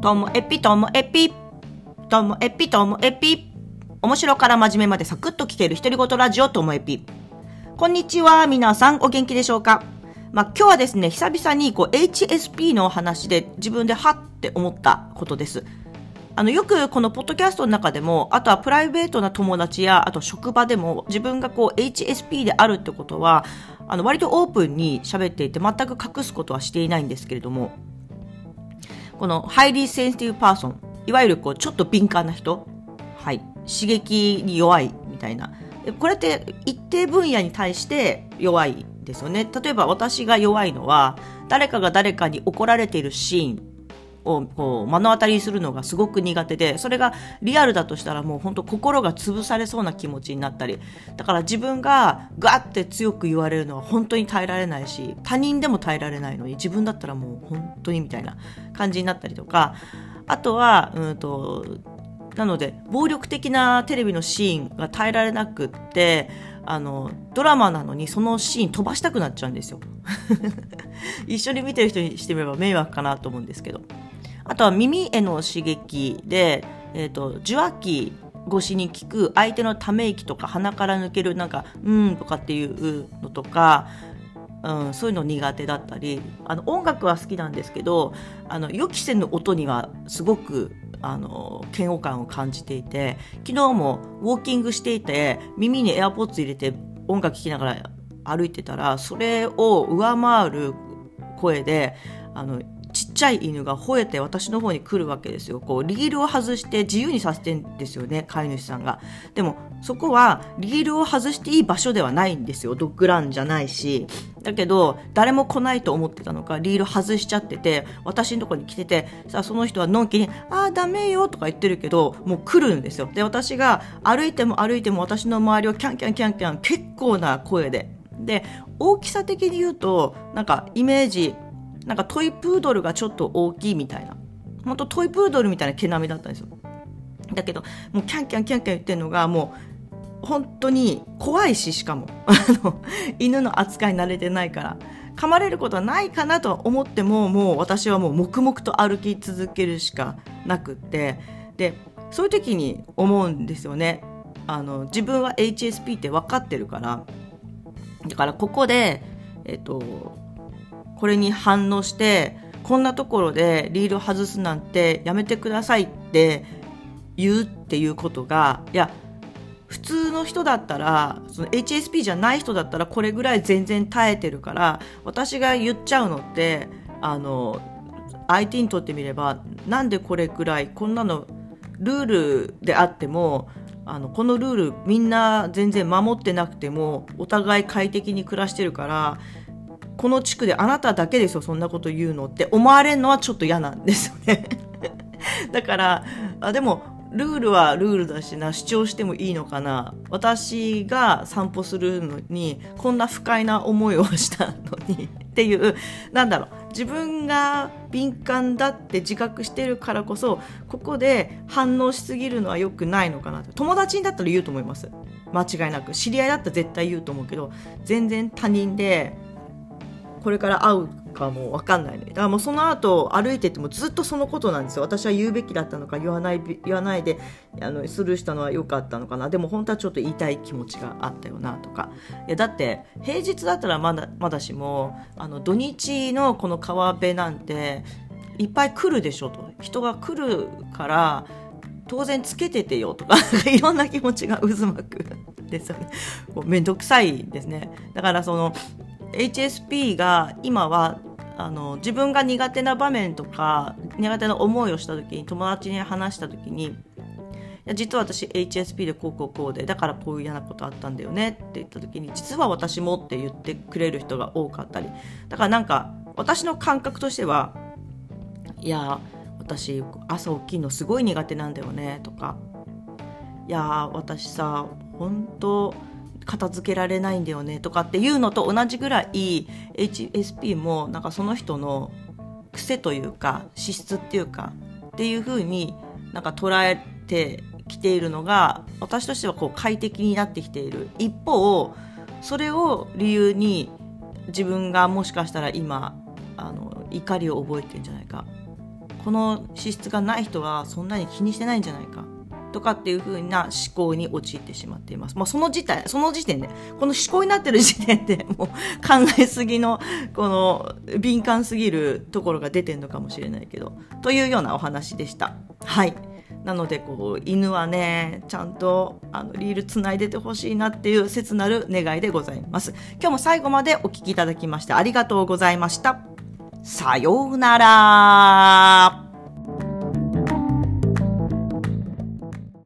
ともエピともエピ。ともエピともエピ。面白から真面目までサクッと聞ける独り言ラジオともエピ。こんにちは皆さん。お元気でしょうか？まあ、今日はですね、久々にこう HSP の話で自分ではって思ったことです。あの、よくこのポッドキャストの中でも、あとはプライベートな友達や、あと職場でも、自分がこう HSP であるってことは、あの、割とオープンに喋っていて、全く隠すことはしていないんですけれども、このハイリーセンシティブパーソン、いわゆるこう、ちょっと敏感な人、はい、刺激に弱いみたいな。これって一定分野に対して弱いですよね。例えば私が弱いのは、誰かが誰かに怒られているシーンをこう目の当たりするのがすごく苦手で、それがリアルだとしたらもう本当心が潰されそうな気持ちになったり、だから自分がガッて強く言われるのは本当に耐えられないし、他人でも耐えられないのに自分だったらもう本当にみたいな感じになったりとか、あとは、うんと、なので、暴力的なテレビのシーンが耐えられなくって、あの、ドラマなのにそのシーン飛ばしたくなっちゃうんですよ。一緒に見てる人にしてみれば迷惑かなと思うんですけど。あとは耳への刺激で、え、ー、と、受話器越しに聞く相手のため息とか鼻から抜けるなんか、うんとかっていうのとか、うん、そういうの苦手だったりあの音楽は好きなんですけどあの予期せぬ音にはすごくあの嫌悪感を感じていて昨日もウォーキングしていて耳にエアポッツ入れて音楽聴きながら歩いてたらそれを上回る声であのちゃい犬が吠えて私の方に来るわけですよ。こう、リールを外して自由にさせてんですよね、飼い主さんが。でも、そこはリールを外していい場所ではないんですよ。ドッグランじゃないし。だけど、誰も来ないと思ってたのか、リール外しちゃってて、私のとこに来てて、さその人はのんきに、ああ、ダメよとか言ってるけど、もう来るんですよ。で、私が歩いても歩いても私の周りをキャンキャンキャンキャン結構な声で。で、大きさ的に言うと、なんかイメージ、なんかトイプードルがちょっと大きいみたいな。ほんとトイプードルみたいな毛並みだったんですよ。だけど、もうキャンキャンキャンキャン言ってるのが、もう、本当に怖いし、しかも。あの、犬の扱い慣れてないから。噛まれることはないかなと思っても、もう私はもう黙々と歩き続けるしかなくって。で、そういう時に思うんですよね。あの、自分は HSP って分かってるから。だからここで、えっと、これに反応してこんなところでリールを外すなんてやめてくださいって言うっていうことがいや普通の人だったらその HSP じゃない人だったらこれぐらい全然耐えてるから私が言っちゃうのってあの相手にとってみればなんでこれぐらいこんなのルールであってもあのこのルールみんな全然守ってなくてもお互い快適に暮らしてるからこの地区であなただけですよ、そんなこと言うのって思われるのはちょっと嫌なんですよね だから、あでも、ルールはルールだしな、主張してもいいのかな。私が散歩するのに、こんな不快な思いをしたのに っていう、なんだろう、自分が敏感だって自覚してるからこそ、ここで反応しすぎるのは良くないのかな友達にだったら言うと思います。間違いなく。知り合いだったら絶対言うと思うけど、全然他人で、これから会うかも分かんないね。だからもうその後歩いててもずっとそのことなんですよ。私は言うべきだったのか言わない言わないであのスルーしたのは良かったのかな。でも本当はちょっと言いたい気持ちがあったよなとか。いやだって平日だったらまだまだしもあの土日のこの川辺なんていっぱい来るでしょと。人が来るから当然つけててよとかいろんな気持ちが渦巻くですよね。めんどくさいですね。だからその HSP が今はあの自分が苦手な場面とか苦手な思いをした時に友達に話した時に実は私 HSP でこうこうこうでだからこういう嫌なことあったんだよねって言った時に実は私もって言ってくれる人が多かったり。だからなんか私の感覚としてはいや私朝起きるのすごい苦手なんだよねとか。いや私さ本当片付けられないんだよねとかっていうのと同じぐらい HSP もなんかその人の癖というか資質っていうかっていう風になんか捉えてきているのが私としてはこう快適になってきている一方それを理由に自分がもしかしたら今あの怒りを覚えてるんじゃないかこの資質がない人はそんなに気にしてないんじゃないか。とかっていう風な思考に陥ってしまっています。まあ、その時点、その時点で、この思考になってる時点で もう考えすぎの、この敏感すぎるところが出てんのかもしれないけど、というようなお話でした。はい。なので、こう、犬はね、ちゃんと、あの、リール繋いでてほしいなっていう切なる願いでございます。今日も最後までお聞きいただきましてありがとうございました。さようなら